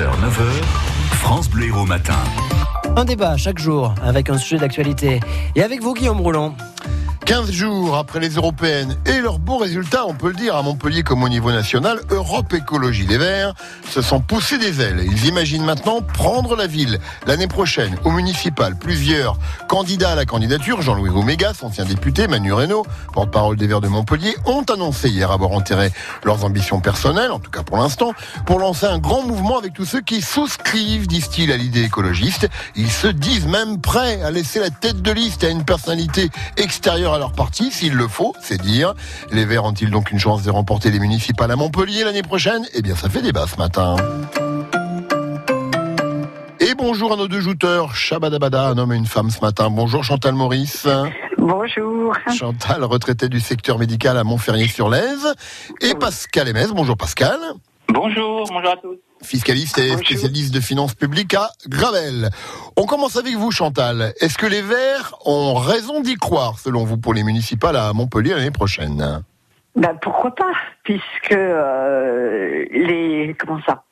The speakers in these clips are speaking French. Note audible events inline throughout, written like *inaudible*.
6h, 9h, France Bleu Héros Matin. Un débat chaque jour avec un sujet d'actualité. Et avec vous, Guillaume Roland. 15 jours après les européennes et leurs beaux résultats, on peut le dire, à Montpellier comme au niveau national, Europe Écologie Les Verts se sont poussés des ailes. Ils imaginent maintenant prendre la ville l'année prochaine au municipal. Plusieurs candidats à la candidature, Jean-Louis Roumégas, ancien député, Manu Reynaud, porte-parole des Verts de Montpellier, ont annoncé hier avoir enterré leurs ambitions personnelles, en tout cas pour l'instant, pour lancer un grand mouvement avec tous ceux qui souscrivent, disent-ils, à l'idée écologiste. Ils se disent même prêts à laisser la tête de liste à une personnalité extérieure à leur parti, s'il le faut, c'est dire. Les Verts ont-ils donc une chance de remporter les municipales à Montpellier l'année prochaine? Eh bien, ça fait débat ce matin. Et bonjour à nos deux jouteurs, Shabadabada, un homme et une femme ce matin. Bonjour Chantal Maurice. Bonjour. Chantal, retraité du secteur médical à Montferrier-sur-Lèze. Et Pascal Emez. Bonjour Pascal. Bonjour, bonjour à tous. Fiscaliste et Bonjour. spécialiste de finances publiques à Gravel. On commence avec vous Chantal. Est-ce que les Verts ont raison d'y croire selon vous pour les municipales à Montpellier l'année prochaine? Ben, pourquoi pas, puisque euh, les comment ça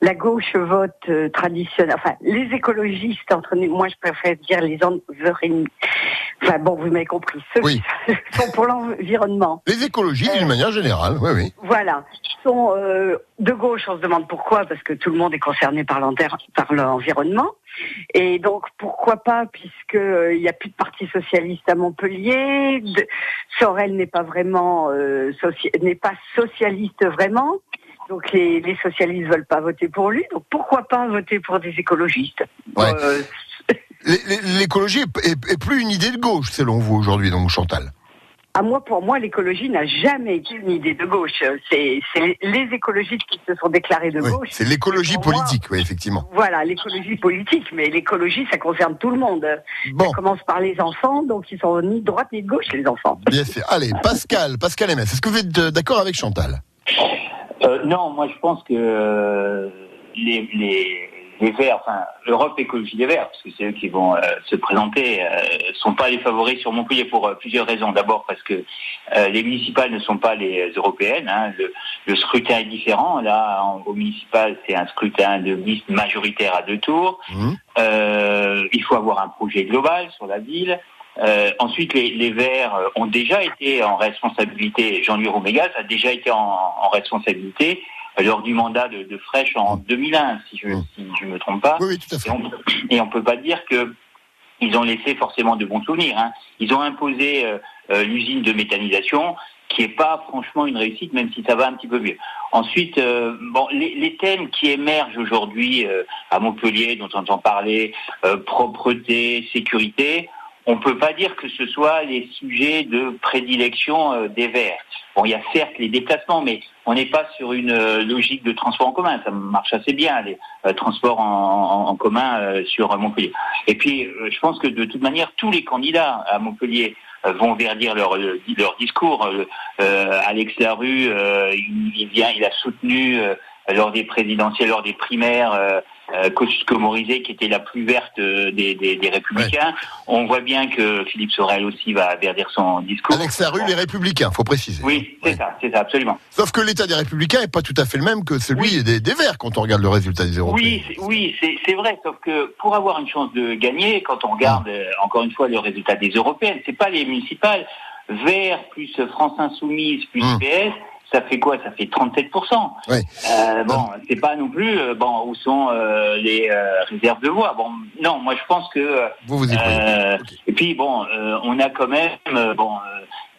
la gauche vote euh, traditionnelle, enfin les écologistes entre nous, moi je préfère dire les enfin bon vous m'avez compris, ceux Oui. qui *laughs* sont pour l'environnement, Les écologistes d'une manière générale, oui, oui. voilà, sont euh, de gauche, on se demande pourquoi, parce que tout le monde est concerné par l'environnement. Et donc pourquoi pas, puisque euh, il n'y a plus de parti socialiste à Montpellier, de- Sorel n'est pas vraiment euh, soci- n'est pas socialiste vraiment. Donc les, les socialistes veulent pas voter pour lui, donc pourquoi pas voter pour des écologistes? Ouais. Euh, L'écologie est, plus une idée de gauche selon vous aujourd'hui, donc Chantal. À moi, pour moi, l'écologie n'a jamais été une idée de gauche. C'est les écologistes qui se sont déclarés de Oui, gauche. c'est l'écologie moi- politique, oui, effectivement. Voilà, l'écologie politique, mais l'écologie, ça concerne tout le monde. Bon, Ça commence par les enfants, donc ils sont ni de droite ni de gauche, les enfants. bien sûr. Allez, Pascal, Pascal Emès, est-ce que vous êtes euh, d'accord avec Chantal? Euh, non, moi je pense que euh, les, les, les Verts, enfin Europe Écologie des Verts, parce que c'est eux qui vont euh, se présenter, euh, sont pas les favoris sur Montpellier pour euh, plusieurs raisons. D'abord parce que euh, les municipales ne sont pas les européennes. hein. Le, le scrutin est différent. Là, en- au municipal, c'est un scrutin de liste majoritaire à deux tours. Euh, il faut avoir un projet global sur la ville. Euh, ensuite, les, les Verts ont déjà été en responsabilité. Jean-Louis Romégas a déjà été en, en responsabilité lors du mandat de, de Frêche en 2001, si je Mm. si je me trompe pas. Oui, oui, tout à fait. Et on, on peut pas dire que ils ont laissé forcément de bons souvenirs. hein. Ils ont imposé euh, euh, l'usine de méthanisation, qui est pas franchement une réussite, même si ça va un petit peu mieux. Ensuite, euh, bon, les, les thèmes qui émergent aujourd'hui euh, à Montpellier, dont on entend parler, euh, propreté, sécurité, on peut pas dire que ce soit les sujets de prédilection euh, des Verts. Bon, il y a certes les déplacements, mais on n'est pas sur une euh, logique de transport en commun. Ça marche assez bien, les euh, transports en, commun euh, sur Montpellier. Et puis, je pense que de toute manière, tous les candidats à Montpellier vont verdir leur, leur discours. Alex Larue, il, vient, il a soutenu lors des présidentielles, lors des primaires, euh, qui était la plus verte euh, des, des, des Républicains. On voit bien que Philippe Sorel aussi va verdir son discours. Alex Larue, les Républicains, faut préciser. Oui, c'est Ouais. ça, c'est ça, absolument. Sauf que l'état des Républicains est pas tout à fait le même que celui des, des Verts quand on regarde le résultat des Européens. Oui, c'est- oui, c'est vrai, sauf que pour avoir une chance de gagner, quand on regarde euh, encore une fois le résultat des européennes, c'est pas les municipales. Vert plus France Insoumise plus Mm. PS, ça fait quoi? Ça fait 37%. Ouais. Euh, bon, c'est pas non plus euh, bon où sont euh, les euh, réserves de voix. Bon, non, moi je pense que Vous vous y euh, Ok. et puis bon, euh, on a quand même euh, bon.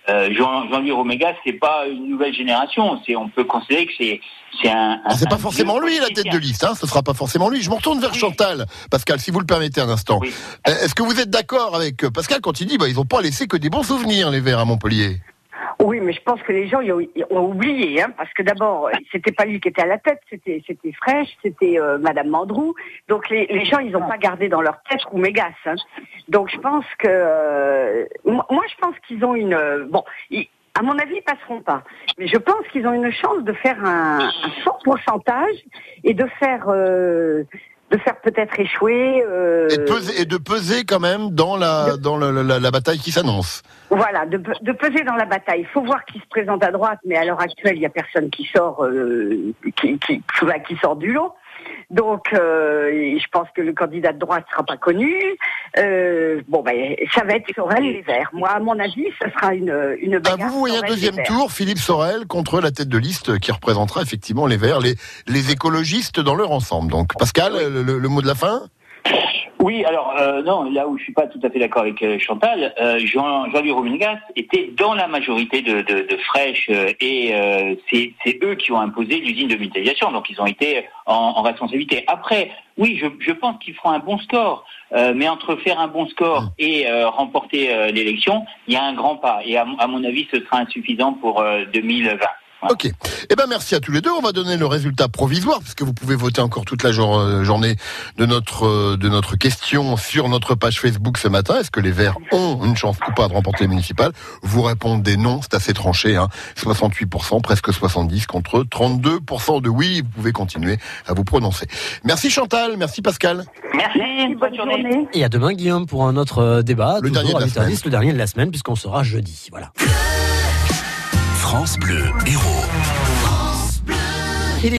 Jean- Jean-Louis Romégas, c'est pas une nouvelle génération. C'est, on peut considérer que c'est, c'est un. Ah, c'est un- pas forcément lui la tête de liste, hein, ce sera pas forcément lui. Je me retourne vers Oui. Chantal, Pascal, si vous le permettez un instant. Oui. Est-ce que vous êtes d'accord avec Pascal quand il dit bah ils ont pas laissé que des bons souvenirs les Verts à Montpellier? Oui, mais je pense que les gens ils ont, ils ont oublié, hein, parce que d'abord, c'était pas lui qui était à la tête, c'était c'était Fraîche, c'était euh, Madame Mandrou. Donc les, les gens, ils n'ont pas gardé dans leur tête Roumégas. Hein. Donc je pense que euh, moi, moi, je pense qu'ils ont une euh, bon. ils- à mon avis, ils passeront pas. Mais je pense qu'ils ont une chance de faire un, un fort pourcentage et de faire euh, de faire peut-être échouer. euh, et, de peser, et de peser quand même dans la, dans le- la, la bataille qui s'annonce. Voilà, de, de peser dans la bataille. Il faut voir qui se présente à droite, mais à l'heure actuelle, il n'y a personne qui sort, euh, qui, qui, qui sort du lot. Donc, euh, je pense que le candidat de droite sera pas connu. Euh, bon, ben, ça va être Sorel les Verts. Moi, à mon avis, ça sera une, une Ah, bagarre. vous voyez un deuxième tour, Philippe Sorel contre la tête de liste qui représentera effectivement les Verts, les, les écologistes dans leur ensemble. Donc, Pascal, le- le mot de la fin? Oui, alors euh, non, là où je suis pas tout à fait d'accord avec euh, Chantal, euh, Jean- Jean-Louis Rominegas était dans la majorité de, de, de Fresh euh, et euh, c'est c'est eux qui ont imposé l'usine de mutualisation, donc ils ont été en, en responsabilité. Après, oui, je, je pense qu'ils feront un bon score, euh, mais entre faire un bon score et euh, remporter euh, l'élection, il y a un grand pas. Et à, mon- à mon avis, ce sera insuffisant pour euh, 2020. Ok. Eh ben merci à tous les deux. On va donner le résultat provisoire puisque vous pouvez voter encore toute la jour- euh, journée de notre euh, de notre question sur notre page Facebook ce matin. Est-ce que les Verts ont une chance ou pas de remporter les municipales? Vous répondez non, c'est assez tranché. Hein. 68%, presque 70 contre 32% de oui. Vous pouvez continuer à vous prononcer. Merci Chantal, merci Pascal. Merci, Merci, bonne journée. Et à demain, Guillaume, pour un autre euh, débat. Le toujours dernier de à la 8h10, semaine. le dernier de la semaine, puisqu'on sera jeudi. Voilà. France Bleu Héros.